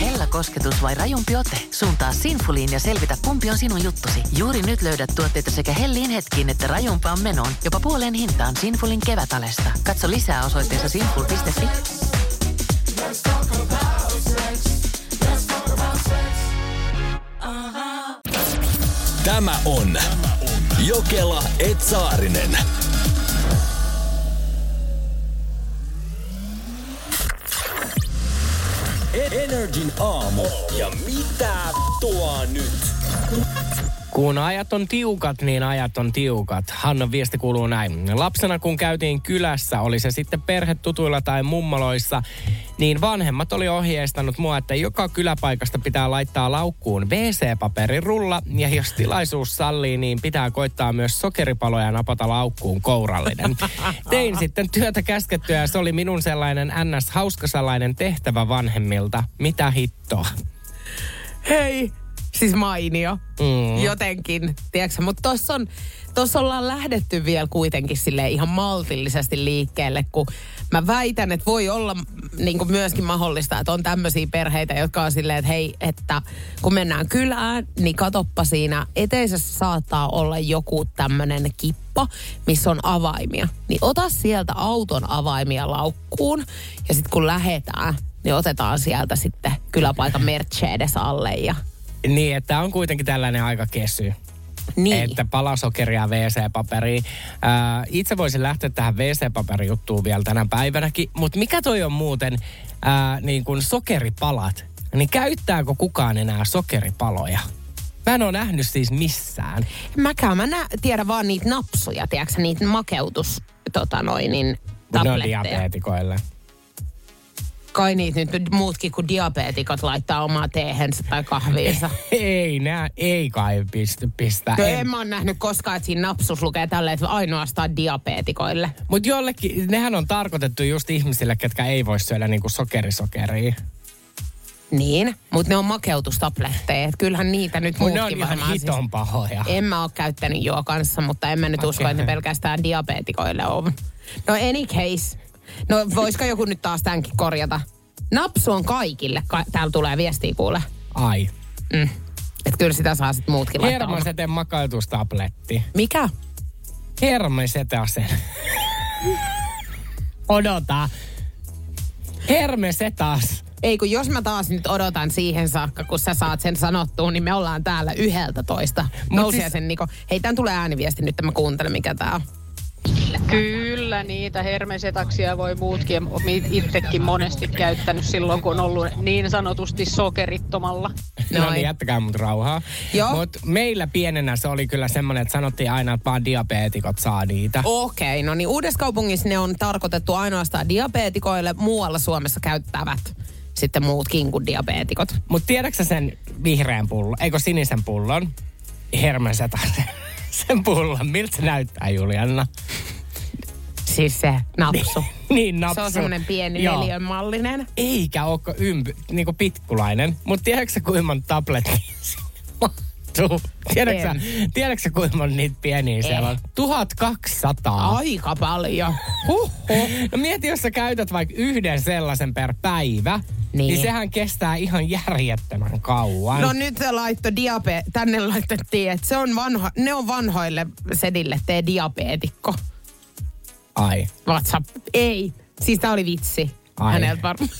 Hella kosketus vai rajumpi ote? Suuntaa Sinfuliin ja selvitä, kumpi on sinun juttusi. Juuri nyt löydät tuotteita sekä hellin hetkiin että rajumpaan menoon. Jopa puoleen hintaan Sinfulin kevätalesta. Katso lisää osoitteessa sinful.fi. Tämä on Jokela Etsaarinen. Energin aamu. Ja mitä tuo nyt? Kun ajat on tiukat, niin ajat on tiukat. Hannan viesti kuuluu näin. Lapsena kun käytiin kylässä, oli se sitten perhetutuilla tai mummoloissa, niin vanhemmat oli ohjeistanut mua, että joka kyläpaikasta pitää laittaa laukkuun WC-paperirulla. Ja jos tilaisuus sallii, niin pitää koittaa myös sokeripaloja napata laukkuun kourallinen. Tein sitten työtä käskettyä ja se oli minun sellainen ns. hauskasalainen tehtävä vanhemmilta. Mitä hittoa? Hei, siis mainio. Mm. Jotenkin, tiedätkö mutta tossa on, tossa ollaan lähdetty vielä kuitenkin sille ihan maltillisesti liikkeelle, kun mä väitän, että voi olla niin kuin myöskin mahdollista, että on tämmöisiä perheitä, jotka on silleen, että hei, että kun mennään kylään, niin katoppa siinä eteisessä saattaa olla joku tämmöinen kippo, missä on avaimia. Niin ota sieltä auton avaimia laukkuun ja sitten kun lähetään, niin otetaan sieltä sitten kyläpaikan Mercedes alle ja Niin, että on kuitenkin tällainen aika kesy. niin. Että palasokeria WC-paperia. Ää, itse voisin lähteä tähän WC-paperijuttuun vielä tänä päivänäkin, mutta mikä toi on muuten ää, niin kuin sokeripalat? Niin käyttääkö kukaan enää sokeripaloja? Mä en ole nähnyt siis missään. Mäkään mä nä- tiedän vaan niitä napsuja, tiedätkö niitä makeutus, tota noin, niin Mut Ne on tabletteja. diabeetikoille. Kai niitä nyt muutkin kuin diabeetikot laittaa omaa teehensä tai kahviinsa. Ei, nää, ei kai pistä. pistä. No en mä oon nähnyt koskaan, että siinä napsus lukee tälleen, että ainoastaan diabeetikoille. Mutta jollekin, nehän on tarkoitettu just ihmisille, ketkä ei voi syödä niinku sokerisokeria. Niin, mutta ne on makeutustabletteja. Et kyllähän niitä nyt Mutta ne on muutkin ihan siis- hiton pahoja. En mä oo käyttänyt juo kanssa, mutta en mä nyt usko, Okei. että ne pelkästään diabeetikoille on. No any case. No voisiko joku nyt taas tämänkin korjata? Napsu on kaikille. Ka- täällä tulee viestiä kuule. Ai. Mm. Että kyllä sitä saa sitten muutkin laittaa. Hermoseten makeutustabletti. Mikä? Hermesetasen. Odota. Hermesetas. Ei kun jos mä taas nyt odotan siihen saakka, kun sä saat sen sanottua, niin me ollaan täällä yhdeltä toista. Nousia siis- sen Niko. Hei, tän tulee ääniviesti nyt, mä kuuntelen mikä tää on. Kyllä, niitä hermesetaksia voi muutkin. Olen itsekin monesti käyttänyt silloin, kun on ollut niin sanotusti sokerittomalla. No niin, Noin. jättäkää mut rauhaa. Joo. Mut meillä pienenä se oli kyllä semmoinen, että sanottiin aina, että vaan diabeetikot saa niitä. Okei, no niin uudessa kaupungissa ne on tarkoitettu ainoastaan diabeetikoille. Muualla Suomessa käyttävät sitten muutkin kuin diabeetikot. Mut tiedätkö sen vihreän pullon, eikö sinisen pullon? Hermesetasen. Sen pullon. Miltä se näyttää, Julianna? Siis se napsu. niin napsu. Se on semmoinen pieni Joo. neljön mallinen. Eikä ole ympy, niinku pitkulainen. Mutta tiedätkö sä, kuinka monta tablettia mahtuu? Tiedätkö, sä, En. tiedätkö sä, kuinka monta niitä pieniä siellä on? 1200. Aika paljon. Huhhuh. No mieti, jos sä käytät vaikka yhden sellaisen per päivä, niin, Niin. sehän kestää ihan järjettömän kauan. No nyt se laitto diabe, tänne laitettiin, että se on vanho, ne on vanhoille sedille tee diabeetikko. Ai. WhatsApp. Ei. Siis tää oli vitsi. Ai. Häneltä varmaan.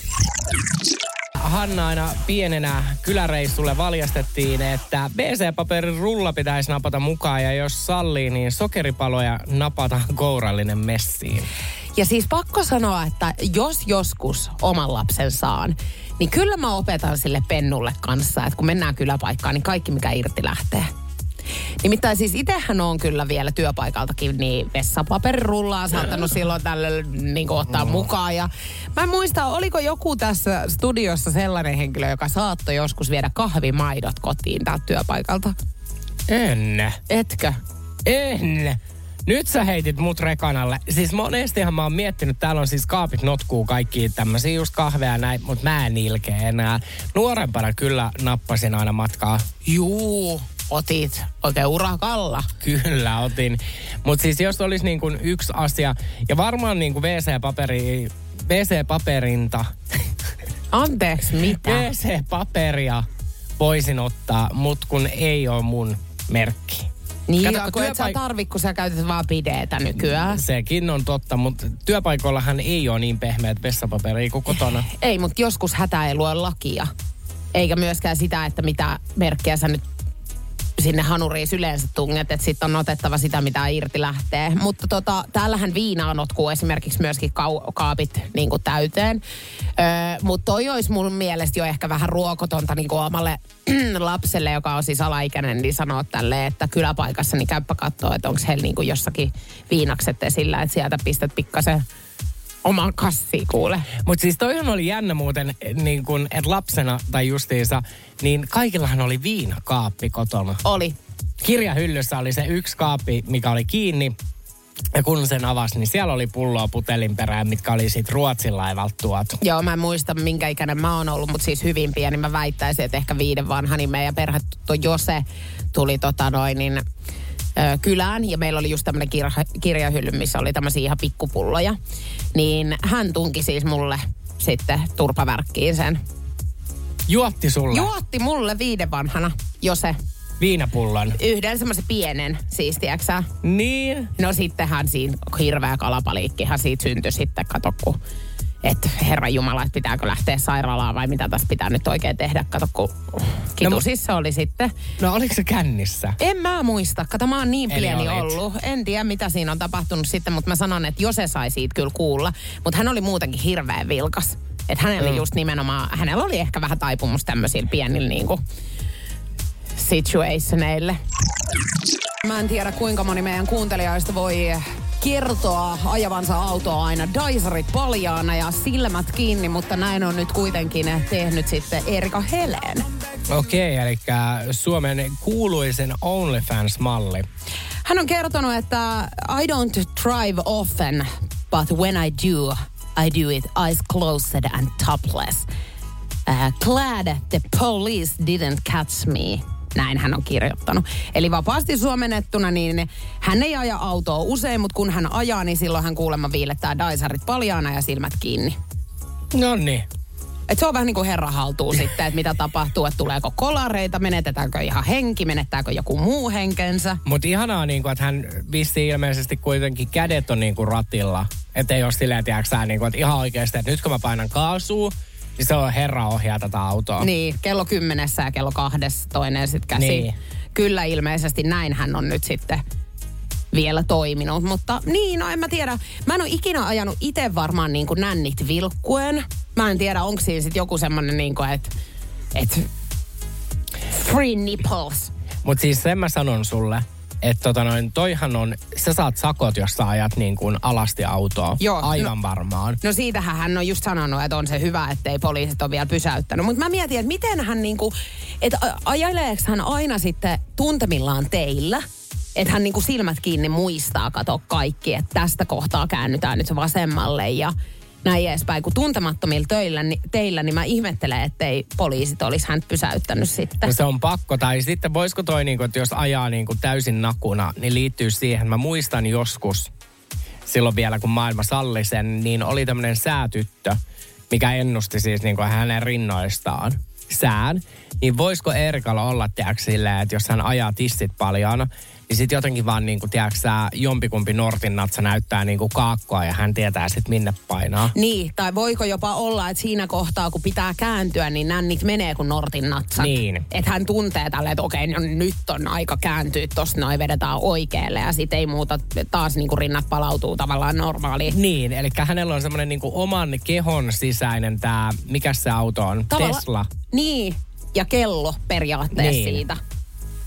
Hanna aina pienenä kyläreissulle valjastettiin, että BC-paperin rulla pitäisi napata mukaan ja jos sallii, niin sokeripaloja napataan kourallinen messiin. Ja siis pakko sanoa, että jos joskus oman lapsen saan, niin kyllä mä opetan sille pennulle kanssa, että kun mennään kyläpaikkaan, niin kaikki mikä irti lähtee. Nimittäin siis itsehän on kyllä vielä työpaikaltakin niin vessapaperirullaa saattanut silloin tällä niin ottaa mukaan. Ja mä en muista, oliko joku tässä studiossa sellainen henkilö, joka saattoi joskus viedä kahvimaidot kotiin täältä työpaikalta. En. Etkö? En. Nyt sä heitit mut rekanalle. Siis monestihan mä oon miettinyt, täällä on siis kaapit notkuu kaikki tämmöisiä just kahveja ja näin, mutta mä en ilkeä enää. Nuorempana kyllä nappasin aina matkaa. Juu, otit oikein urakalla. Kyllä otin. Mutta siis jos olisi niin kuin yksi asia, ja varmaan niin kuin WC-paperi, WC-paperinta, Anteeksi, mitä? WC-paperia voisin ottaa, mutta kun ei ole mun merkki. Niin, Kato, kun kun et sä työpaik- tarvi, kun sä käytät vaan pideetä nykyään. Sekin on totta, mutta työpaikoillahan ei ole niin pehmeät vessapaperia kuin kotona. Ei, mutta joskus hätä ei lue lakia. Eikä myöskään sitä, että mitä merkkiä sä nyt sinne hanuriin yleensä tunget, että sitten on otettava sitä, mitä irti lähtee. Mutta tota, täällähän viinaa notkuu esimerkiksi myöskin kau- kaapit niin kuin täyteen. Öö, Mutta toi olisi mun mielestä jo ehkä vähän ruokotonta niin kuin omalle lapselle, joka on siis alaikäinen, niin sanoa tälle, että kyläpaikassa niin käyppä katsoa, että onko heillä niin kuin jossakin viinakset esillä, että sieltä pistät pikkasen oman kassiin kuule. Mutta siis toihan oli jännä muuten, niin kun, että lapsena tai justiinsa, niin kaikillahan oli viinakaappi kotona. Oli. Kirjahyllyssä oli se yksi kaappi, mikä oli kiinni. Ja kun sen avasi, niin siellä oli pulloa putelin perään, mitkä oli siitä Ruotsin laivalta tuotu. Joo, mä en muista minkä ikäinen mä oon ollut, mutta siis hyvin pieni. Mä väittäisin, että ehkä viiden vanha, niin meidän perhe tuttu Jose tuli tota noin, niin, ö, kylään. Ja meillä oli just tämmöinen kirja, kirjahylly, missä oli tämmöisiä ihan pikkupulloja. Niin hän tunki siis mulle sitten turpavärkkiin sen. Juotti sulle Juotti mulle viiden vanhana Jose. viinapullon. Yhden semmoisen pienen, siis tiedätkö sä? Niin. No sittenhän siinä hirveä kalapaliikkihan siitä syntyi sitten, kato kun että herra Jumala, että pitääkö lähteä sairaalaan vai mitä tässä pitää nyt oikein tehdä. Kato, kun kitusissa oli sitten. No oliko se kännissä? En mä muista, kato mä oon niin Eli pieni olit. ollut. En tiedä mitä siinä on tapahtunut sitten, mutta mä sanon, että Jose sai siitä kyllä kuulla. Mutta hän oli muutenkin hirveän vilkas. Että hänellä mm. just nimenomaan, hänellä oli ehkä vähän taipumus tämmöisillä pienillä niinku situationeille. Mä en tiedä kuinka moni meidän kuuntelijoista voi kertoa ajavansa autoa aina Daisarit paljaana ja silmät kiinni, mutta näin on nyt kuitenkin tehnyt sitten Erika Heleen. Okei, eli Suomen kuuluisen OnlyFans-malli. Hän on kertonut, että I don't drive often, but when I do, I do it eyes closed and topless. Uh, glad the police didn't catch me. Näin hän on kirjoittanut. Eli vapaasti suomennettuna, niin hän ei aja autoa usein, mutta kun hän ajaa, niin silloin hän kuulemma viilettää daisarit paljaana ja silmät kiinni. No niin. Et se on vähän niin kuin herra haltuu sitten, että mitä tapahtuu, että tuleeko kolareita, menetetäänkö ihan henki, menettääkö joku muu henkensä. Mutta ihanaa, niin kuin, että hän vissi ilmeisesti kuitenkin kädet on niin kuin ratilla. Että ei ole silleen, tiedätkö, niin kuin, että ihan oikeasti, että nyt kun mä painan kaasua, niin se on herra ohjaa tätä autoa. Niin, kello kymmenessä ja kello kahdessa toinen sitten käsi. Niin. Kyllä ilmeisesti näin hän on nyt sitten vielä toiminut. Mutta niin, no en mä tiedä. Mä en ole ikinä ajanut itse varmaan niin kuin nännit vilkkuen. Mä en tiedä, onko siinä sitten joku semmonen niin kuin, että et free nipples. Mutta siis sen mä sanon sulle, että tota noin, toihan on, sä saat sakot, jos sä ajat niin kuin alasti autoa. Joo, Aivan no- varmaan. No siitähän hän on just sanonut, että on se hyvä, ettei poliisit ole vielä pysäyttänyt. Mutta mä mietin, että miten hän niinku, että a- ajeleeko hän aina sitten tuntemillaan teillä? Että hän niinku silmät kiinni muistaa, kato kaikki, että tästä kohtaa käännytään nyt vasemmalle ja näin edespäin. Kun tuntemattomilla töillä, niin, teillä, niin mä ihmettelen, ettei poliisit olisi hän pysäyttänyt sitten. No se on pakko. Tai sitten voisiko toi, niin kuin, että jos ajaa niin kuin täysin nakuna, niin liittyy siihen. Mä muistan joskus, silloin vielä kun maailma salli sen, niin oli tämmöinen säätyttö, mikä ennusti siis niin kuin hänen rinnoistaan sään. Niin voisiko Erikalla olla, tiedätkö, silleen, että jos hän ajaa tissit paljon, niin sitten jotenkin vaan niin kuin, tiedätkö, jompikumpi Nortin natsa näyttää niin kuin kaakkoa ja hän tietää sitten minne painaa. Niin, tai voiko jopa olla, että siinä kohtaa, kun pitää kääntyä, niin nännit menee kuin nortin natsat. Niin. Että hän tuntee tälle, että okei, no nyt on aika kääntyä, tosta noin vedetään oikealle ja sit ei muuta, taas niin kuin rinnat palautuu tavallaan normaaliin. Niin, eli hänellä on semmoinen niin oman kehon sisäinen tämä, mikä se auto on? Tavalla- Tesla. Niin, ja kello periaatteessa Niin. siitä.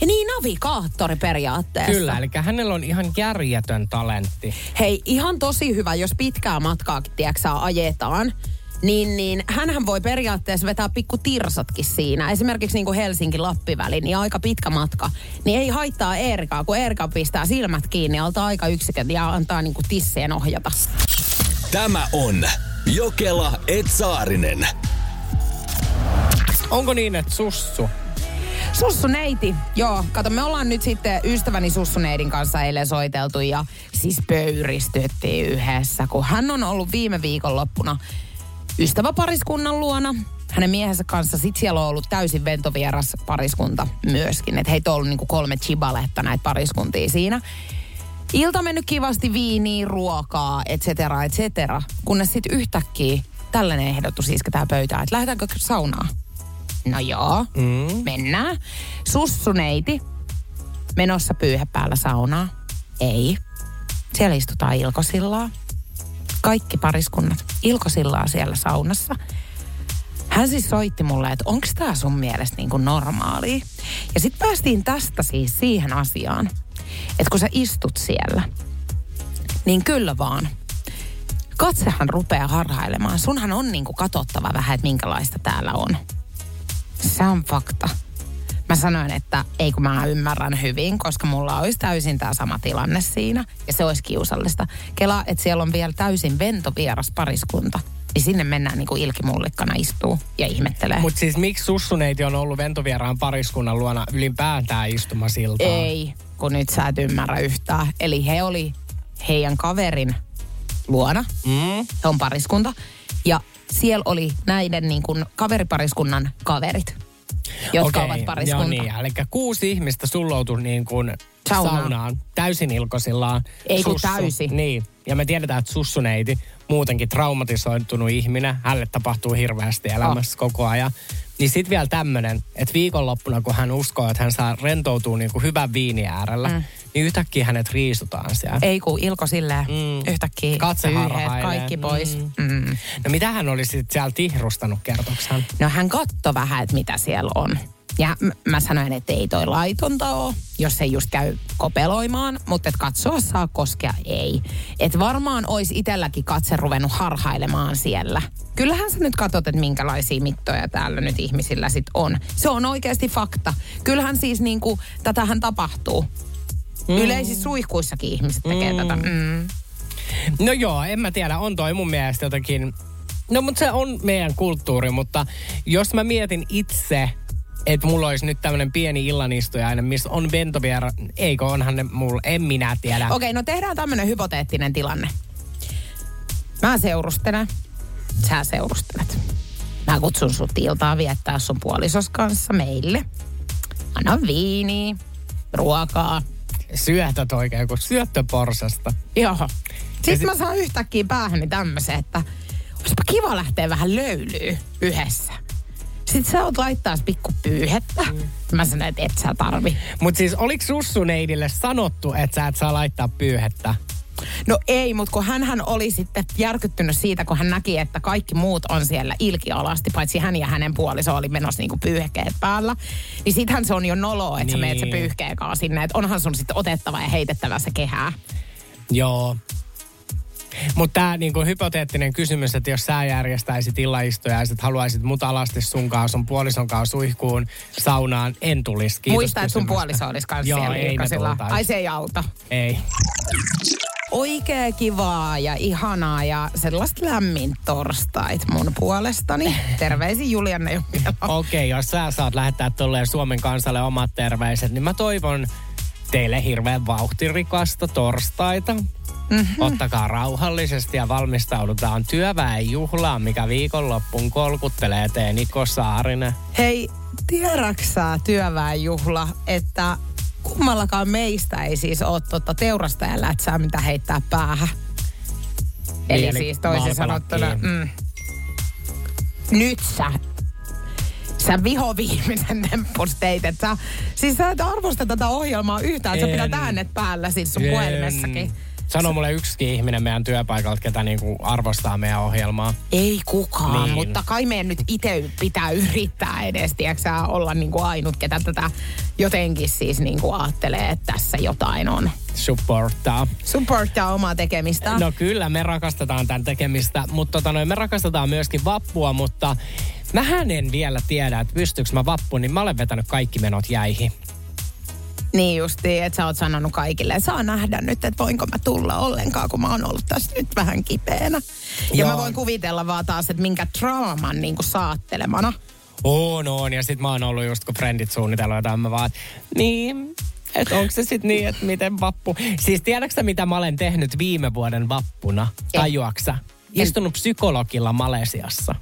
Ja niin, navigaattori periaatteessa. Kyllä, eli hänellä on ihan järjetön talentti. Hei, ihan tosi hyvä, jos pitkää matkaakin, tiedätkö, ajetaan, niin, niin hänhän voi periaatteessa vetää pikku tirsatkin siinä. Esimerkiksi niin kuin Helsinki-Lappi-väli, niin aika pitkä matka. Niin ei haittaa Erkaa, kun Erika pistää silmät kiinni alta aika yksiköt ja antaa niin kuin tissien ohjata. Tämä on Jokela Etsaarinen. Onko niin, että sussu? Sussuneiti, joo. Kato, me ollaan nyt sitten ystäväni Sussuneidin kanssa eilen soiteltu ja siis pöyristyttiin yhdessä, kun hän on ollut viime viikonloppuna ystäväpariskunnan luona. Hänen miehensä kanssa sit siellä on ollut täysin ventovieras pariskunta myöskin. Että heitä on ollut niinku kolme chibaletta näitä pariskuntia siinä. Ilta mennyt kivasti viiniä, ruokaa, et cetera, et cetera. Kunnes sitten yhtäkkiä tällainen ehdotus isketään pöytään, että lähdetäänkö saunaan? No joo, mm. mennään. Sussuneiti, menossa pyyhe päällä saunaa. Ei. Siellä istutaan ilkosillaa. Kaikki pariskunnat ilkosillaa siellä saunassa. Hän siis soitti mulle, että onko tämä sun mielestä niin kuin normaalia? Ja sitten päästiin tästä siis siihen asiaan, että kun sä istut siellä, niin kyllä vaan. Katsehan rupeaa harhailemaan. Sunhan on niin kuin katsottava vähän, että minkälaista täällä on. Se on fakta. Mä sanoin, että ei kun mä ymmärrän hyvin, koska mulla olisi täysin tämä sama tilanne siinä. Ja se olisi kiusallista. Kela, että siellä on vielä täysin ventovieras pariskunta. Niin sinne mennään niin kuin ilkimullikkana istuu ja ihmettelee. Mutta siis miksi sussuneiti on ollut ventovieraan pariskunnan luona ylipäätään istumasiltaan? Ei, kun nyt sä et ymmärrä yhtään. Eli he oli heidän kaverin luona. Mm. He on pariskunta. Ja siellä oli näiden niin kuin kaveripariskunnan kaverit, jotka Okei, ovat pariskunta. Joo niin, eli kuusi ihmistä sulloutui niin kuin Saunaan. saunaan. täysin ilkosillaan. Ei kun täysin. Niin, ja me tiedetään, että sussuneiti, muutenkin traumatisoitunut ihminen, hänelle tapahtuu hirveästi elämässä oh. koko ajan. Niin sit vielä tämmönen, että viikonloppuna, kun hän uskoo, että hän saa rentoutua niin kuin hyvän viini äärellä, mm. Niin yhtäkkiä hänet riisutaan siellä. Ei kun ilko silleen Mm. yhtäkkiä Katse pyyheet, kaikki pois. Mm. Mm. No mitä hän oli sitten siellä tihrustanut kertoksen? No hän katto vähän, että mitä siellä on. Ja mä sanoin, että ei toi laitonta ole, jos ei just käy kopeloimaan, mutta et katsoa saa koskea ei. Et varmaan olisi itselläkin katse ruvennut harhailemaan siellä. Kyllähän sä nyt katsot, että minkälaisia mittoja täällä nyt ihmisillä sit on. Se on oikeasti fakta. Kyllähän siis niinku, tätähän tapahtuu. Mm. Yleisissä suihkuissakin ihmiset tekee mm. tätä. Mm. No joo, en mä tiedä, on toi mun mielestä jotenkin... No mutta se on meidän kulttuuri, mutta jos mä mietin itse, että mulla olisi nyt tämmöinen pieni illanistujainen, missä on ventoviera, eikö onhan ne mulla, en minä tiedä. Okei, okay, no tehdään tämmöinen hypoteettinen tilanne. Mä seurustelen, sä seurustelet. Mä kutsun sut iltaa viettää sun puolisos kanssa meille. Anna viiniä, ruokaa. Syötät oikein kuin syöttöporsasta. Joo. Sitten sit- mä saan yhtäkkiä päähäni tämmöisen, että olisipa kiva lähteä vähän löylyyn yhdessä. Sitten sä oot laittaa pikku pyyhettä. Mm. Mä sanoin, että et sä tarvi. Mutta siis oliko sussuneidille sanottu, että sä et saa laittaa pyyhettä? No ei, mutta kun hän oli sitten järkyttynyt siitä, kun hän näki, että kaikki muut on siellä ilkialasti, paitsi hän ja hänen puoliso oli menossa niinku pyyhkeet päällä. Niin sittenhän se on jo noloa, että niin. sä meet se Niin. pyyhkeekaan sinne. Että onhan sun sitten otettava ja heitettävä se kehää. Joo. Mutta tämä niinku hypoteettinen kysymys, että jos sä järjestäisit illaistuja ja sit haluaisit mut alasti sun kanssa, sun puolison kanssa suihkuun, saunaan, en tulisi. Kiitos Muista, että sun puoliso olisi kanssa Joo, siellä ei. Ai se ei auta. Ei. Oikea kivaa ja ihanaa ja sellaista lämmin torstait mun puolestani. Terveisin Julianne. Okei, jos sä saat lähettää tolleen Suomen kansalle omat terveiset, niin mä toivon teille hirveän vauhtirikasta torstaita. Mm-hmm. Ottakaa rauhallisesti ja valmistaudutaan työväenjuhlaan, mikä viikonloppuun kolkuttelee tee Niko Saarinen. Hei, tiedäksä työväenjuhla, että kummallakaan meistä ei siis ole tuota teurastajan lätsää, mitä heittää päähän. Eli, eli siis toisin sanottuna, mm, nyt sä, sä vihoviimeisen temppus teit, sä, siis sä et arvosta tätä ohjelmaa yhtään, että sä En. pidät äänet päällä siis sun puhelimessakin. Sano mulle yksikin ihminen meidän työpaikalta, ketä niinku arvostaa meidän ohjelmaa. Ei kukaan, Niin. mutta kai meidän nyt itse pitää yrittää edes, tiedätkö, olla niin kuin ainut, ketä tätä jotenkin siis niin kuin ajattelee, että tässä jotain on. Supporttaa. Supporttaa omaa tekemistä. No kyllä, me rakastetaan tämän tekemistä, mutta tota noin, me rakastetaan myöskin vappua, mutta mähän en vielä tiedä, että pystyykö mä vappuun, niin mä olen vetänyt kaikki menot jäihin. Niin justiin, että sä oot sanonut kaikille, että saa nähdä nyt, että voinko mä tulla ollenkaan, kun mä oon ollut tässä nyt vähän kipeänä. Ja Joo. mä voin kuvitella vaan taas, että minkä trauman niin saattelemana. On, on. Ja sit mä oon ollut just kun friendit suunnitellut jotain, mä vaan, niin, että onko se sitten niin, että miten vappu... Siis tiedätkö mitä mä olen tehnyt viime vuoden vappuna? En. Tajuaksä? istunut psykologilla Malesiassa.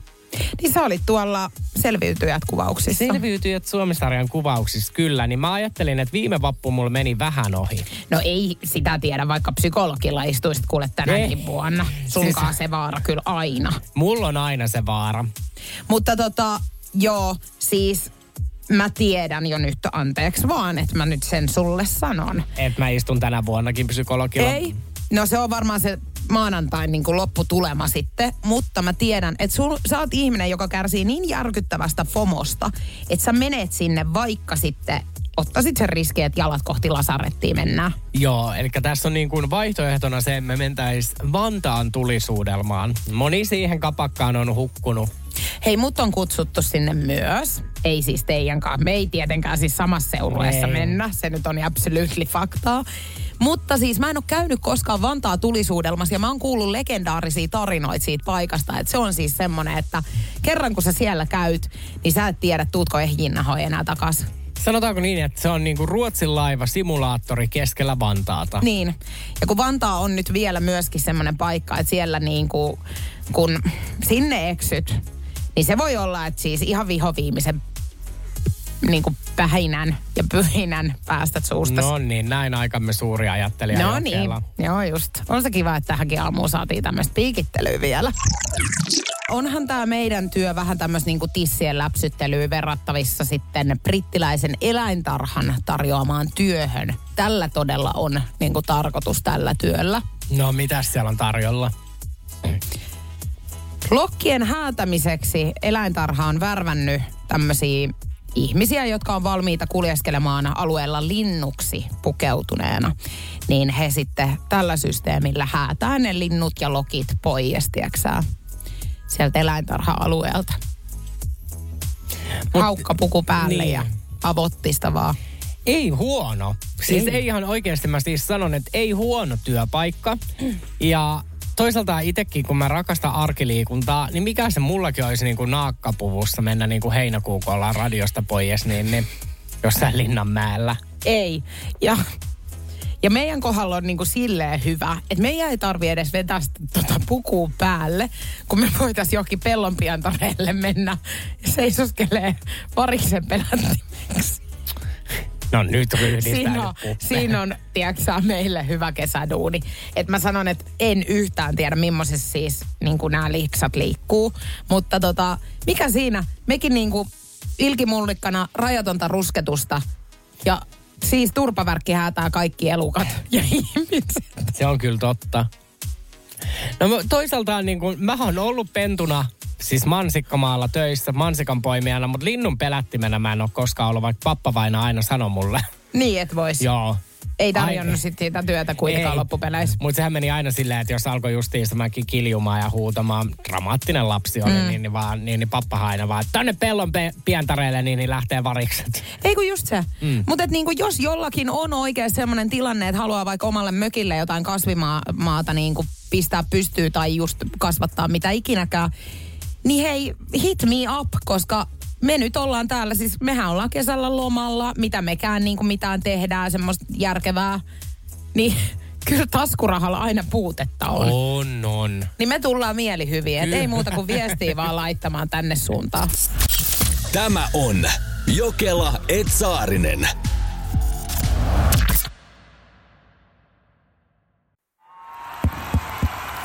Niin sä olit tuolla selviytyjät kuvauksissa. Selviytyjät Suomisarjan kuvauksissa, kyllä. Niin mä ajattelin, että viime vappu mulla meni vähän ohi. No ei sitä tiedä, vaikka psykologilla istuisit kuule tänäkin Ei. vuonna. Sunkaan se vaara kyllä aina. Mulla on aina se vaara. Mutta tota, joo, siis mä tiedän jo nyt, anteeksi vaan, että mä nyt sen sulle sanon. Että mä istun tänä vuonnakin psykologilla. Ei. No se on varmaan se maanantain niin kuin lopputulema sitten, mutta mä tiedän, että sul, sä oot ihminen, joka kärsii niin järkyttävästä FOMosta, että sä menet sinne vaikka sitten ottaisit sen riskin, että jalat kohti lasarettiin mennään. Joo, eli tässä on niin kuin vaihtoehtona se, että me mentäis Vantaan tulisuudelmaan. Moni siihen kapakkaan on hukkunut. Hei, mut on kutsuttu sinne myös. Ei siis teidänkaan. Me ei tietenkään siis samassa seurueessa mennä. Se nyt on absolutely faktaa. Mutta siis mä en ole käynyt koskaan Vantaa tulisuudelmassa ja mä oon kuullut legendaarisia tarinoita siitä paikasta. Että se on siis semmonen, että kerran kun sä siellä käyt, niin sä et tiedä, tuutko ehjinnahoi enää takas. Sanotaanko niin, että se on niin kuin Ruotsin laiva simulaattori keskellä Vantaata. Niin. Ja kun Vantaa on nyt vielä myöskin semmoinen paikka, että siellä niin kuin, kun sinne eksyt, niin se voi olla, että siis ihan vihoviimisen niin kuin pähinän ja pyhinän päästät suusta. No niin, näin aikamme suuri ajattelija. No niin, joo just. On se kiva, että tähänkin aamuun saatiin tämmöistä piikittelyä vielä. Onhan tämä meidän työ vähän tämmöistä niinku tissien läpsyttelyä verrattavissa sitten brittiläisen eläintarhan tarjoamaan työhön. Tällä todella on niinku tarkoitus tällä työllä. No mitäs siellä on tarjolla? Lokkien häätämiseksi eläintarha on värvännyt tämmöisiä ihmisiä, jotka on valmiita kuljeskelemaan alueella linnuksi pukeutuneena. Niin he sitten tällä systeemillä häätää ne linnut ja lokit pois, tiiäksä, sieltä eläintarha-alueelta. Haukkapuku päälle niin. ja avottista vaan. Ei huono. Siis ei. Ei. ei ihan oikeasti mä siis sanon, että ei huono työpaikka. Ja toisaalta itsekin, kun mä rakastan arkiliikuntaa, niin mikä se mullakin olisi niin kuin naakkapuvussa mennä niin kuin ollaan radiosta pois, niin, niin jossain Linnanmäellä. Ei. Ja, ja meidän kohdalla on niinku silleen hyvä, että meidän ei tarvi edes vetää sitä tota pukua päälle, kun me voitaisiin johonkin pellonpiantareelle mennä ja seisoskelee pariksen pelättimeksi. No nyt ryhdistää Siinä on, siinä on tiedätkö, meille hyvä kesäduuni. Et mä sanon, että en yhtään tiedä, millaisessa siis niin nämä liiksat liikkuu. Mutta tota, mikä siinä? Mekin niin kuin ilkimullikkana rajatonta rusketusta ja siis turpavärkki häätää kaikki elukat ja ihmiset. Se on kyllä totta. No toisaalta niin kuin, mä oon ollut pentuna siis mansikkamaalla töissä mansikan poimijana, mutta linnun pelättimenä mä en ole koskaan ollut, vaikka pappa vaina aina sanoi mulle. Niin, et vois. Joo. Ei tarjonnut sit sitä työtä kuitenkaan Ei. loppupeleissä. Mutta sehän meni aina silleen, että jos alkoi justiinsa mäkin kiljumaan ja huutamaan, dramaattinen lapsi oli, mm. niin, niin, vaan, niin, niin pappa aina vaan, että tänne pellon pe- pientareelle, niin, niin lähtee varikset. Ei kun just se. Mm. Mutta niinku, jos jollakin on oikein sellainen tilanne, että haluaa vaikka omalle mökille jotain kasvimaata niinku pistää pystyy tai just kasvattaa mitä ikinäkään, niin hei, hit me up, koska me nyt ollaan täällä, siis mehän ollaan kesällä lomalla, mitä mekään niinku mitään tehdään, semmoista järkevää, niin kyllä taskurahalla aina puutetta on. On, on. Niin me tullaan mielihyviin, et ei muuta kuin viestiä vaan laittamaan tänne suuntaan. Tämä on Jokela Etsaarinen.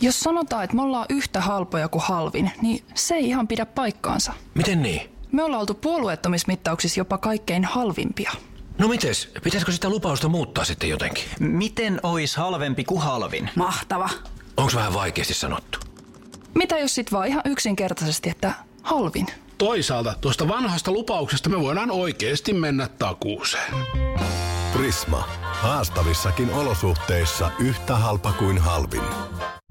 Jos sanotaan, että me ollaan yhtä halpoja kuin halvin, niin se ei ihan pidä paikkaansa. Miten niin? Me ollaan oltu puolueettomismittauksissa jopa kaikkein halvimpia. No mites? Pitäisikö sitä lupausta muuttaa sitten jotenkin? Miten ois halvempi kuin halvin? Mahtava. Onko vähän vaikeasti sanottu? Mitä jos sit vaan ihan yksinkertaisesti, että halvin? Toisaalta tuosta vanhasta lupauksesta me voidaan oikeasti mennä takuuseen. Prisma. Haastavissakin olosuhteissa yhtä halpa kuin halvin.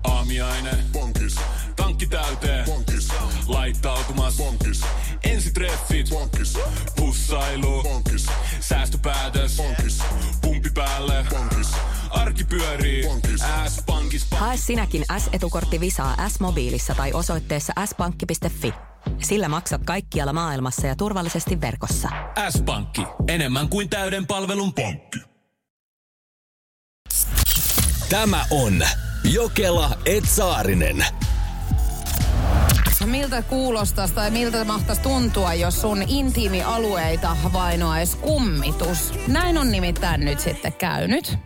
Aamiaine. Bonkis. Tankki täyteen. Bonkis. Laittautumas. Bonkis. Pussailu. Pankis. Säästöpäätös. Pankis. Pumpi päälle. Pankis. Arki pyörii. Pankis. S-pankis. Hae sinäkin S-etukortti Visaa S-mobiilissa tai osoitteessa s-pankki.fi. Sillä maksat kaikkialla maailmassa ja turvallisesti verkossa. S-pankki. Enemmän kuin täyden palvelun pankki. Tämä on Jokela Etsaarinen. Miltä kuulostaisi tai miltä mahtaisi tuntua, jos sun intiimialueita vainoaisi kummitus? Näin on nimittäin nyt sitten käynyt.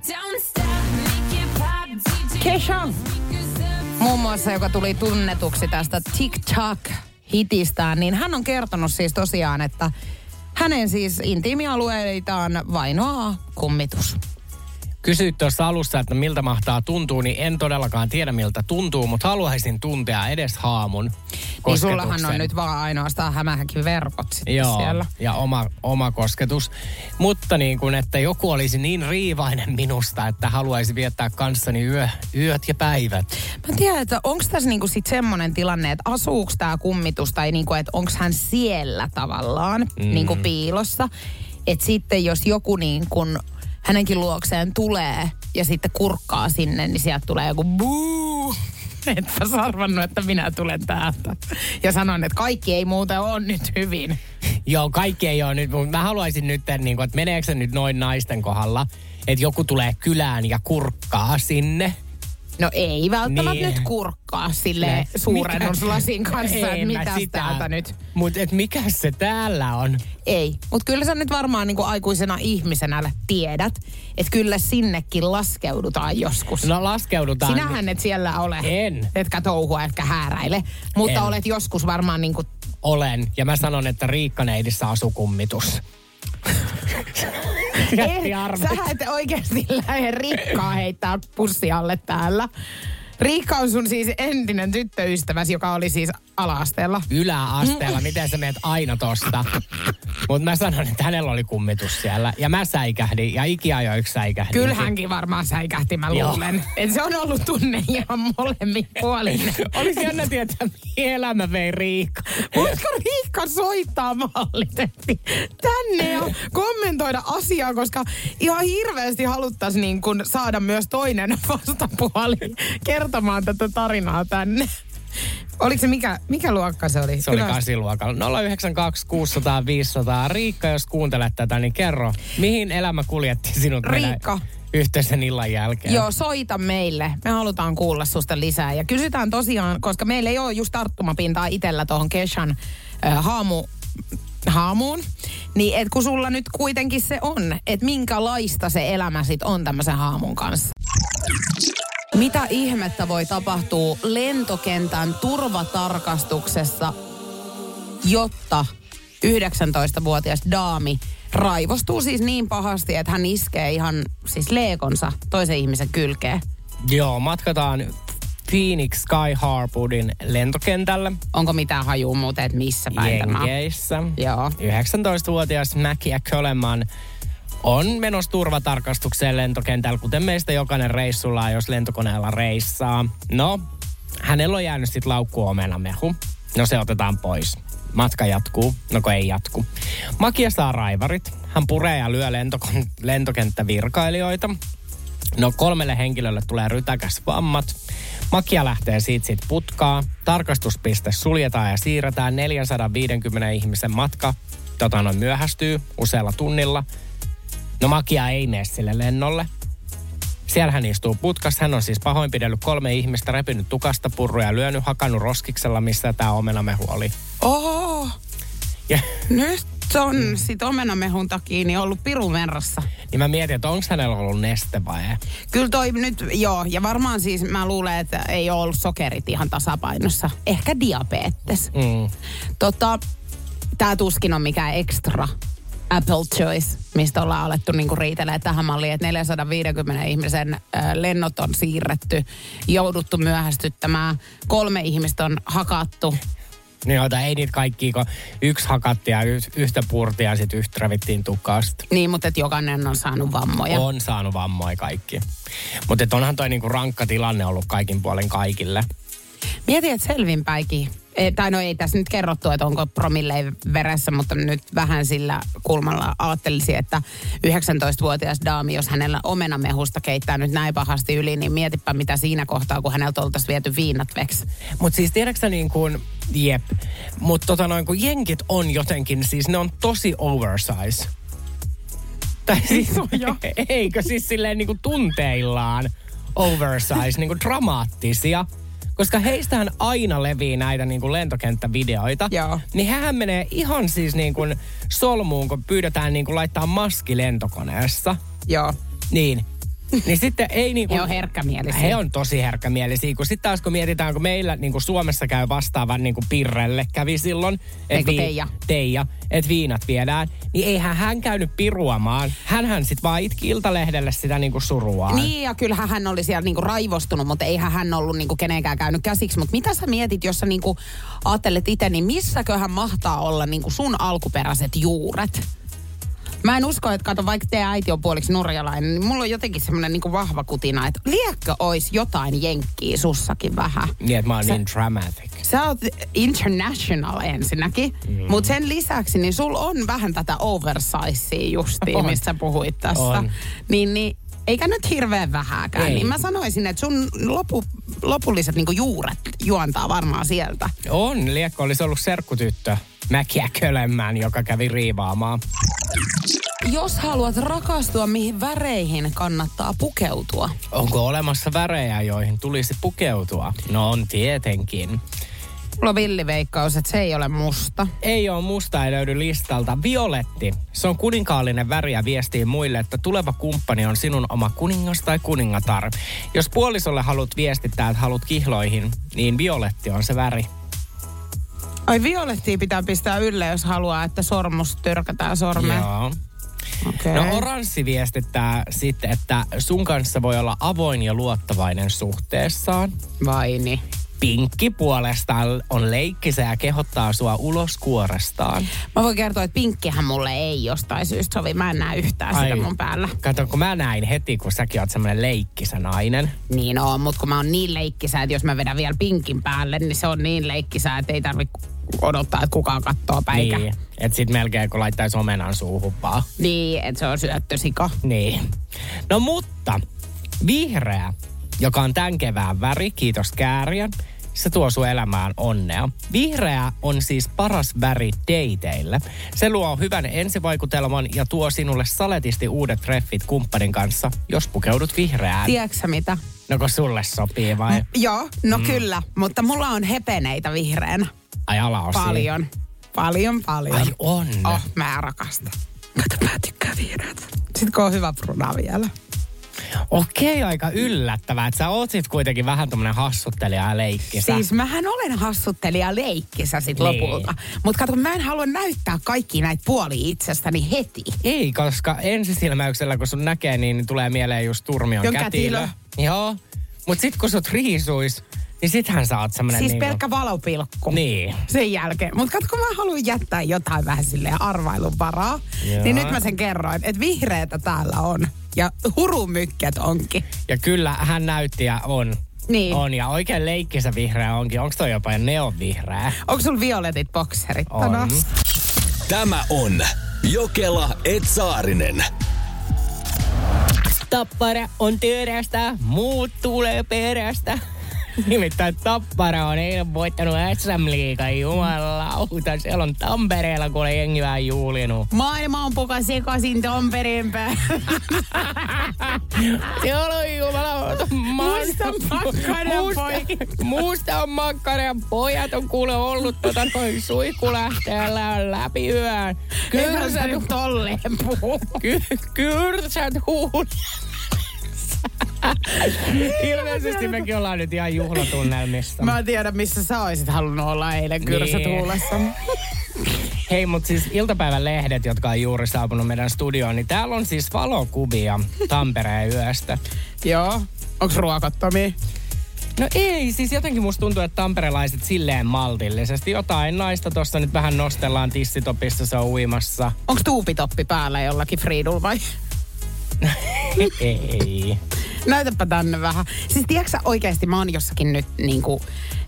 Kesha, muun muassa, joka tuli tunnetuksi tästä TikTok-hitistään, niin hän on kertonut siis tosiaan, että hänen siis intiimialueitaan vainoaa kummitus. Kysyit tuossa alussa, että miltä mahtaa tuntuu, niin en todellakaan tiedä miltä tuntuu, mutta haluaisin tuntea edes haamun Niin sullahan on nyt vaan ainoastaan hämähäkin verkot sitten Joo, siellä. ja oma, oma kosketus. Mutta niin kuin, että joku olisi niin riivainen minusta, että haluaisi viettää kanssani yö, yöt ja päivät. Mä en tiedä, että onko tässä niinku sit semmoinen tilanne, että asuuko tämä kummitus tai niinku, että onko hän siellä tavallaan Mm. niinku piilossa. Että sitten jos joku niin kun hänenkin luokseen tulee ja sitten kurkkaa sinne, niin sieltä tulee joku buu. Etpä arvannut, että minä tulen täältä. Ja sanon, että kaikki ei muuten ole nyt hyvin. Joo, kaikki ei ole nyt, mutta mä haluaisin nyt, niin kuin, että meneekö se nyt noin naisten kohdalla, että joku tulee kylään ja kurkkaa sinne. No ei välttämättä Niin. nyt kurkkaa sille suurennuslasin kanssa, että mitä täältä nyt. Mutta et mikä se täällä on? Ei, mutta kyllä sä nyt varmaan niin kuin aikuisena ihmisenä tiedät, että kyllä sinnekin laskeudutaan joskus. No laskeudutaan. Sinähän et siellä ole. En. Etkä touhua, etkä hääräile. Mutta En. olet joskus varmaan niin kuin... Olen. Ja mä sanon, että Riikkaneidissä asuu kummitus. Jätti arvet. Sä et oikeasti lähde Riikkaa heittää pussi alle täällä. Riikka on sun siis entinen tyttöystäväsi, joka oli siis ala-asteella. Yläasteella, miten sä meet aina tosta. Mutta mä sanon, että hänellä oli kummitus siellä. Ja mä säikähdin, ja ikiajoiksi säikähdin. Kyllä hänkin varmaan säikähti, mä luulen. Et se on ollut tunne ihan molemmin puolin. Olisi jännä tietää, mihin elämä vei Riikka. Voisiko Riikka soittaa mahdollisesti tänne ja kommentoida asiaa, koska ihan hirveästi haluttaisiin niin kun saada myös toinen vastapuoli kertomaan tätä tarinaa tänne. Oliko se mikä, mikä luokka se oli? Se oli kasiluokalla. 092 600 500. Riikka, jos kuuntelet tätä, niin kerro, mihin elämä kuljetti sinut Riikka. yhteisen illan jälkeen? Joo, soita meille. Me halutaan kuulla susta lisää. Ja kysytään tosiaan, koska meillä ei ole just tarttumapintaa itsellä tuohon Keshan äh, haamu, haamuun. Niin et kun sulla nyt kuitenkin se on, että minkälaista se elämä sit on tämmöisen haamun kanssa. Mitä ihmettä voi tapahtua lentokentän turvatarkastuksessa, jotta 19-vuotias daami raivostuu siis niin pahasti, että hän iskee ihan siis leekonsa toisen ihmisen kylkeen. Joo, matkataan Phoenix Sky Harbourdin lentokentälle. Onko mitään hajua muuten, että missä päin tämä? Jenkeissä. Joo. 19-vuotias Mäkiä Köleman on menossa turvatarkastukseen lentokentällä, kuten meistä jokainen reissulla, jos lentokoneella reissaa. No, hänellä on jäänyt sitten laukku omenamehu. No se otetaan pois. Matka jatkuu. No ei jatku. Makia saa raivarit. Hän puree ja lyö lentokon- lentokenttävirkailijoita. No kolmelle henkilölle tulee rytäkäs vammat. Makia lähtee siitä sit putkaa. Tarkastuspiste suljetaan ja siirretään 450 ihmisen matka. Tota noin myöhästyy usealla tunnilla. No Makia ei mene sille lennolle. Siellä hän istuu putkassa. Hän on siis pahoinpidellyt kolme ihmistä, repinyt tukasta purruja ja lyönyt, hakannut roskiksella, missä tämä omenamehu oli. Oho, Ja, nyt on sit omenamehun takia niin ollut pirun verrassa. niin mä mietin, että onko hänellä ollut neste vai ei. Kyllä toi nyt, joo, ja varmaan siis mä luulen, että ei ole ollut sokerit ihan tasapainossa. Ehkä diabetes. Mm. Tota, tää tuskin on mikään ekstra Apple Choice, mistä ollaan alettu niinku riitelee tähän malliin, että 450 ihmisen lennot on siirretty, jouduttu myöhästyttämään, kolme ihmistä on hakattu. Niin joita ei niitä kaikki, kun yksi hakatti ja y- yhtä purtia ja sitten yhtä revittiin tukasta. Niin, mutta jokainen on saanut vammoja. On saanut vammoja kaikki. Mutta onhan toi niinku rankka tilanne ollut kaikin puolen kaikille. Mietin, että selvinpäikin E, tai no ei tässä nyt kerrottu, että onko promille veressä, mutta nyt vähän sillä kulmalla ajattelisin, että 19-vuotias daami, jos hänellä omenamehusta keittää nyt näin pahasti yli, niin mietipä mitä siinä kohtaa, kun häneltä oltaisiin viety viinat veksi. Mutta siis tiedätkö niin kuin, jep, mutta tota noin, kun jenkit on jotenkin, siis ne on tosi oversize. Tai siis, eikö siis silleen niin kuin tunteillaan oversize, niin kuin dramaattisia. Koska heistähän aina levii näitä niin kuin lentokenttävideoita. Joo. Niin hän menee ihan siis niin kuin solmuun, kun pyydetään niin kuin laittaa maski lentokoneessa. Joo. Niin. Niin sitten ei niinku... He on herkkämielisiä. He on tosi herkkämielisiä, kun sitten taas kun mietitään, kun meillä niinku Suomessa käy vastaavan niinku Pirrelle kävi silloin. Eikö Teija? Teija, että viinat viedään. Niin eihän hän käynyt piruamaan. Hänhän sitten vaan itki Iltalehdelle sitä niinku suruaan. Niin, ja kyllähän hän oli siellä niinku raivostunut, mutta eihän hän ollut niinku kenenkään käynyt käsiksi. Mutta mitä sä mietit, jos sä niinku ajattelet itse, niin missäköhän mahtaa olla niinku sun alkuperäiset juuret? Mä en usko, että kato, vaikka teidän äiti on puoliksi nurjalainen, niin mulla on jotenkin semmoinen niin vahva kutina, että liekkö olisi jotain jenkkiä sussakin vähän. Niin, että mä oon Sä- niin dramatic. Sä oot international ensinnäkin, mm. mutta sen lisäksi niin sul on vähän tätä oversizea justiin, On. mistä puhuit tässä. On. Niin, niin eikä nyt hirveän vähääkään. Ei. Niin mä sanoisin, että sun lopu, lopulliset niin juuret juontaa varmaan sieltä. On, Liekko olisi ollut serkkutyttö Mäkiä Kölemmän, joka kävi riivaamaan. Jos haluat rakastua, mihin väreihin kannattaa pukeutua? Onko olemassa värejä, joihin tulisi pukeutua? No on tietenkin. Mulla on villiveikkaus, että se ei ole musta. Ei ole musta, ei löydy listalta. Violetti. Se on kuninkaallinen väri ja viestii muille, että tuleva kumppani on sinun oma kuningas tai kuningatar. Jos puolisolle haluat viestittää, että haluat kihloihin, niin violetti on se väri. Ai violettia pitää pistää ylle, jos haluaa, että sormus tyrkätään sormeen. Joo. Okei. No oranssi viestittää sitten, että sun kanssa voi olla avoin ja luottavainen suhteessaan. Vaini. Pinkki puolestaan on leikkisä ja kehottaa sua ulos kuorestaan. Mä voin kertoa, että pinkkihän mulle ei jostain syystä sovi. Mä en näe yhtään sitä mun päällä. Kato, kun mä näin heti, kun säkin oot semmoinen leikkisä nainen. Niin on, mutta kun mä oon niin leikkisä, että jos mä vedän vielä pinkin päälle, niin se on niin leikkisä, että ei tarvi odottaa, että kukaan katsoo päikä. Niin, että sit melkein kun laittaisi omenan suuhun vaan. Niin, että se on syöttösika. Niin. No mutta, vihreä, joka on tämän kevään väri, kiitos kääriän, se tuo sun elämään onnea. Vihreä on siis paras väri dateille. Se luo hyvän ensivaikutelman ja tuo sinulle saletisti uudet treffit kumppanin kanssa, jos pukeudut vihreään. Tiedätkö mitä? No kun sulle sopii vai? Joo, no mm. kyllä. Mutta mulla on hepeneitä vihreänä. Ai alaosia. Paljon. Paljon, paljon. Ai on. Oh, mä rakastan. Kato, mä tykkään vihreätä. Sitten kun on hyvä pruna vielä. Okei, aika yllättävää, että sä oot sit kuitenkin vähän tommonen hassuttelija ja leikkisä. Siis mähän olen hassuttelija leikkisä sit Niin. lopulta. Mutta kato, mä en halua näyttää kaikki näitä puolia itsestäni heti. Ei, koska ensisilmäyksellä kun sun näkee, niin tulee mieleen just turmion Jon kätilö. kätilö. Joo. Mut sit kun sut riisuis, niin sithän sä oot semmonen Siis niinku... pelkkä valopilkku. Niin. Sen jälkeen. Mutta katso, kun mä haluan jättää jotain vähän silleen arvailun varaa, Joo. niin nyt mä sen kerroin, että vihreätä täällä on. Ja hurumykket onkin. Ja kyllä hän näytti ja on. Niin. On ja oikein leikkisä vihreä onkin. Onko toi jopa neonvihreä? Onko sulla violetit bokserit? On. Tämä on Jokela Etsaarinen. Tappara on terästä, muut tulee perästä. Nimittäin Tappara on eilen voittanut SM-liigan jumalauta. Siellä on Tampereella, kun oli jengi vähän juhlinut. Maailma on puka sekaisin Tampereen päällä. Siellä on jumalauta. Mustan makkaran musta, musta on makkaran pojat on kuule ollut tota noin suihkulähteellä läpi yön. Nyt tolleen puhu. Ky, kyrsät huun. Ilmeisesti mekin ollaan nyt ihan juhlatunnelmissa. Mä tiedän, missä sä olisit halunnut olla eilen kyrsät Niin. huulessa. Hei, mutta siis iltapäivän lehdet, jotka on juuri saapunut meidän studioon, niin täällä on siis valokuvia Tampereen yöstä. Joo. Onks ruokottomia? No ei, siis jotenkin musta tuntuu, että tamperelaiset silleen maltillisesti. Jotain naista tuossa nyt vähän nostellaan tissitopissa, se on uimassa. Onks tuupitoppi päällä jollakin Friidul vai? ei. Näytäpä tänne vähän. Siis tiedätkö oikeasti, mä oon jossakin nyt niin kuin,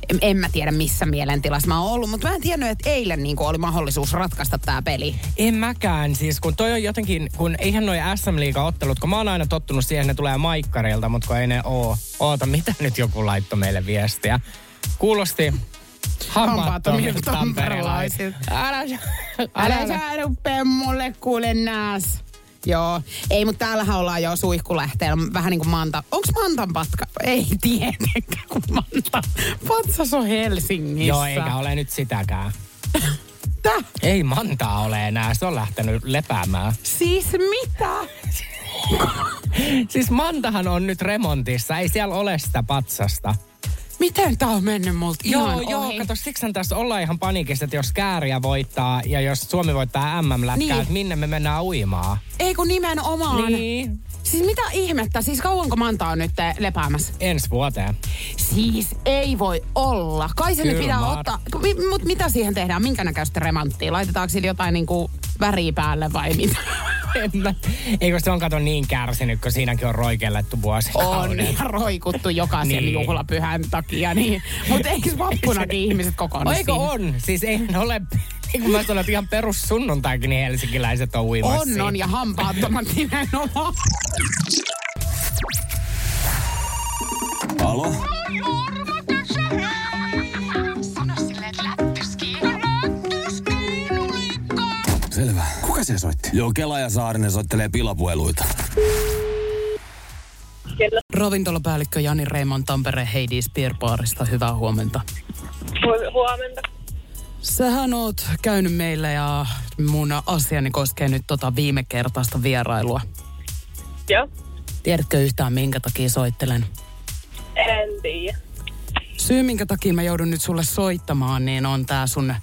en, en mä tiedä missä mielentilassa mä oon ollut, mutta mä en tiennyt, että eilen niin kuin, oli mahdollisuus ratkaista tää peli. En mäkään, siis kun toi on jotenkin, kun eihän noi SM Liiga ottelut, kun mä oon aina tottunut siihen, ne tulee maikkarilta, mutta kun ei ne oo. Oota, mitä nyt joku laittoi meille viestiä? Kuulosti hampaattomilta tamperelaisilta. Älä, älä, Älä älä. sä rupea mulle kuule nääs. Joo. Ei, mutta täällähän ollaan jo suihkulähteellä. Vähän niin kuin Manta. Onks Mantan patka? Ei tietenkään, kun Manta. Patsas on Helsingissä. Joo, eikä ole nyt sitäkään. Täh? Ei Mantaa ole enää, se on lähtenyt lepäämään. Siis mitä? Siis Mantahan on nyt remontissa, ei siellä ole sitä patsasta. Miten tää on mennyt multa Joo, ihan joo, ohi? kato, siksi tässä ollaan ihan panikissa, että jos kääriä voittaa ja jos Suomi voittaa MM-lätkää, Niin. että minne me mennään uimaan. Ei kun nimenomaan. Niin. Siis mitä ihmettä? Siis kauanko Manta on nyt lepäämässä? Ensi vuoteen. Siis ei voi olla. Kai se nyt Kyllä, pitää Mar- ottaa. Mi- Mut mitä siihen tehdään? Minkä näköistä remonttia? Laitetaanko sille jotain niinku väriä päälle vai mitä? En mä- Eikö se on kato niin kärsinyt, kun siinäkin on roikellettu vuosikaudet. On ihan roikuttu jokaisen Niin. niin. juhlapyhän takia. Niin. Mutta eikö vappunakin ihmiset kokoonnu Eikö on? Siis ei ole, niin kuin mä sanoin, että ihan perus sunnuntaikin niin helsinkiläiset on uimassa. On, on ja hampaattomat nimenomaan. Alo? Kuka se soitti? Joo, Kela ja Saarinen soittelee pilapueluita. Ravintolapäällikkö Jani Reimon Tampereen Heidi Barista. Hyvää huomenta. Huomenta. Sähän oot käynyt meillä ja mun asiani koskee nyt tota viime kertaista vierailua. Joo, Tiedätkö yhtään minkä takia soittelen? en tiedä. Syy minkä takia mä joudun nyt sulle soittamaan, niin on tää sun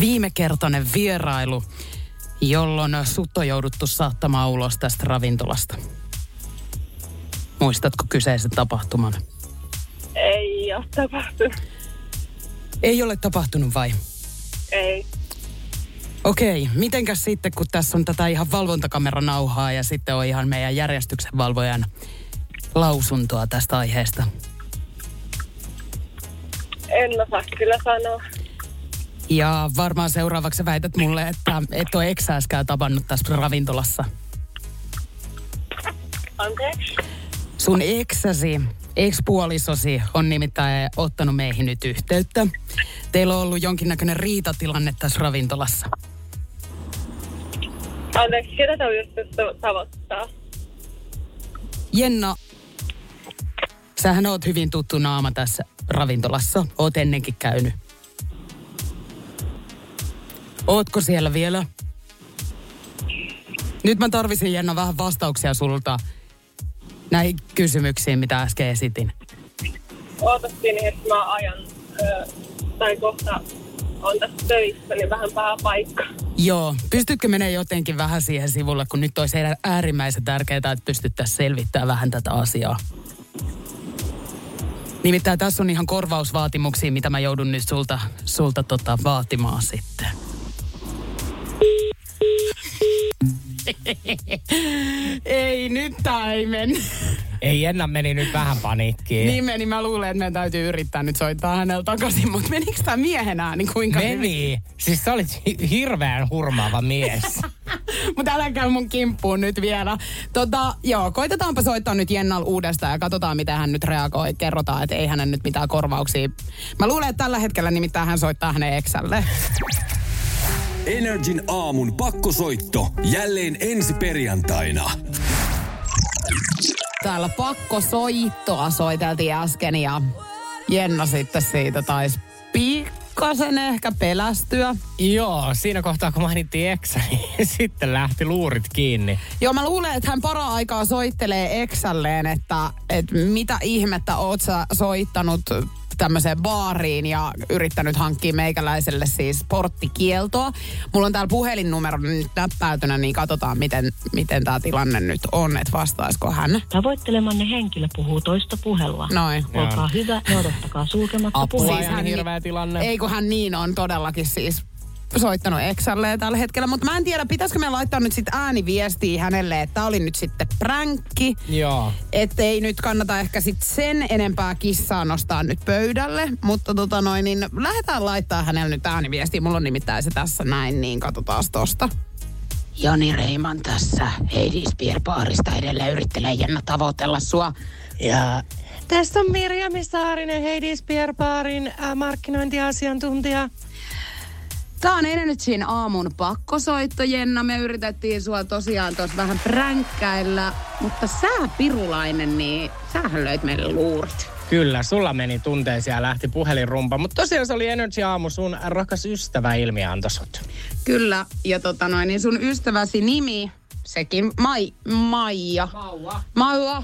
viimekertainen vierailu, jolloin sut on jouduttu saattamaan ulos tästä ravintolasta. Muistatko kyseisen tapahtuman? Ei ole tapahtunut. Ei ole tapahtunut vai? Ei. Okei, mitenkäs sitten, kun tässä on tätä ihan valvontakameranauhaa ja sitten on ihan meidän järjestyksenvalvojan lausuntoa tästä aiheesta? En osaa kyllä sanoa. Ja varmaan seuraavaksi väität mulle, että et ole eksääskään tavannut tässä ravintolassa. Anteeksi. Sun eksäsi, ekspuolisosi on nimittäin ottanut meihin nyt yhteyttä. Teillä on ollut jonkinnäköinen riitatilanne tässä ravintolassa. Anteeksi, ketä tämä just tavoittaa? Jenna, sähän oot hyvin tuttu naama tässä ravintolassa. Oot ennenkin käynyt. Ootko siellä vielä? Nyt mä tarvisin Jenna vähän vastauksia sulta näihin kysymyksiin, mitä äsken esitin. Pieni hetki, mä ajan. Ö, tai kohta on tässä töissä, niin vähän paha paikka. Joo, pystytkö menee jotenkin vähän siihen sivulle, kun nyt olisi äärimmäisen tärkeää, että pystyttäisiin selvittämään vähän tätä asiaa. Nimittäin tässä on ihan korvausvaatimuksia, mitä mä joudun nyt sulta, sulta tota, vaatimaan sitten. ei, nyt tää ei Jenna meni nyt vähän paniikkiin. Niin meni, mä luulen, että meidän täytyy yrittää nyt soittaa hänellä takaisin, mutta menikö tää miehen ääni kuinka hyvin? Meni. Siis sä olit hi- hirveän hurmaava mies. Mutta älä käy mun kimppuun nyt vielä. Tota, joo, koitetaanpa soittaa nyt Jennal uudestaan ja katsotaan, miten hän nyt reagoi. Kerrotaan, että ei hänen nyt mitään korvauksia. Mä luulen, että tällä hetkellä nimittäin hän soittaa hänen eksälle. Energin aamun pakkosoitto jälleen ensi perjantaina. Täällä pakko soittoa soiteltiin äsken ja Jenna sitten siitä taisi pikkasen ehkä pelästyä. Joo, siinä kohtaa kun mainittiin eksä, niin sitten lähti luurit kiinni. Joo, mä luulen, että hän para-aikaa soittelee Eksälleen, että, että mitä ihmettä oot sä soittanut tämmöiseen baariin ja yrittänyt hankkia meikäläiselle siis porttikieltoa. Mulla on täällä puhelinnumero nyt näppäytynä, niin katsotaan, miten, miten tämä tilanne nyt on, että vastaisiko hän. Tavoittelemanne henkilö puhuu toista puhelua. Noin. Olkaa hyvä ja odottakaa sulkematta Apua puhelinta. ihan hän- hirveä tilanne. Ei kun hän niin on todellakin siis soittanut Exalle tällä hetkellä, mutta mä en tiedä, pitäisikö me laittaa nyt sitten ääniviestiä hänelle, että oli nyt sitten pränkki. Joo. Ettei nyt kannata ehkä sit sen enempää kissaa nostaa nyt pöydälle, mutta tota noin, niin lähdetään laittaa hänelle nyt ääniviestiä. Mulla on nimittäin se tässä näin, niin katsotaan tosta. Joni Reiman tässä Heidi Spearbaarista edelleen yrittelee Jenna tavoitella sua. Ja Tässä on Mirjami Saarinen, Heidi Spearbaarin äh, markkinointiasiantuntija. Tää on Energyn aamun pakkosoitto, Jenna. Me yritettiin sua tosiaan tuossa vähän pränkkäillä, mutta sä, Pirulainen, niin sähän löit meille luurit. Kyllä, sulla meni tunteisiin ja lähti puhelinrumpa. Mutta tosiaan se oli Energy Aamu, sun rakas ystävä Ilmi sut. Kyllä, ja tota noin, niin sun ystäväsi nimi, sekin Mai, Maija. Mauva. Mauva.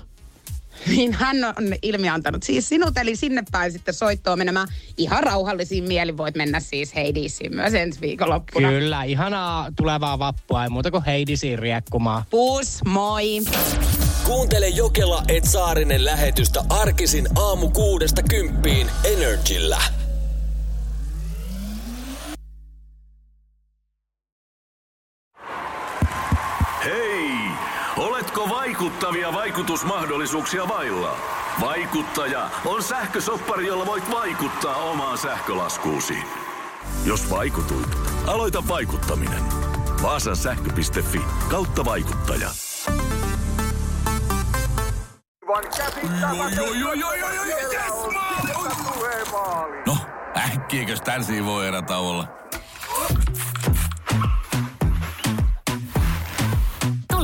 Niin hän on ilmiantanut siis sinut, eli sinne päin sitten soittoon menemään. Ihan rauhallisiin mielin voit mennä siis Heidisiin myös ensi viikonloppuna. Kyllä, ihanaa tulevaa vappua. Ei muuta kuin Heidisiin riekkumaan. Pus, moi! Kuuntele Jokela et Saarinen lähetystä arkisin aamu kuudesta kymppiin Energillä. Vaikuttavia vaikutusmahdollisuuksia vailla? Vaikuttaja on sähkösoppari, jolla voit vaikuttaa omaan sähkölaskuusi. Jos vaikutuit, aloita vaikuttaminen. Vaasan sähkö.fi kautta vaikuttaja. No, äkkiäkös tän voi erä olla?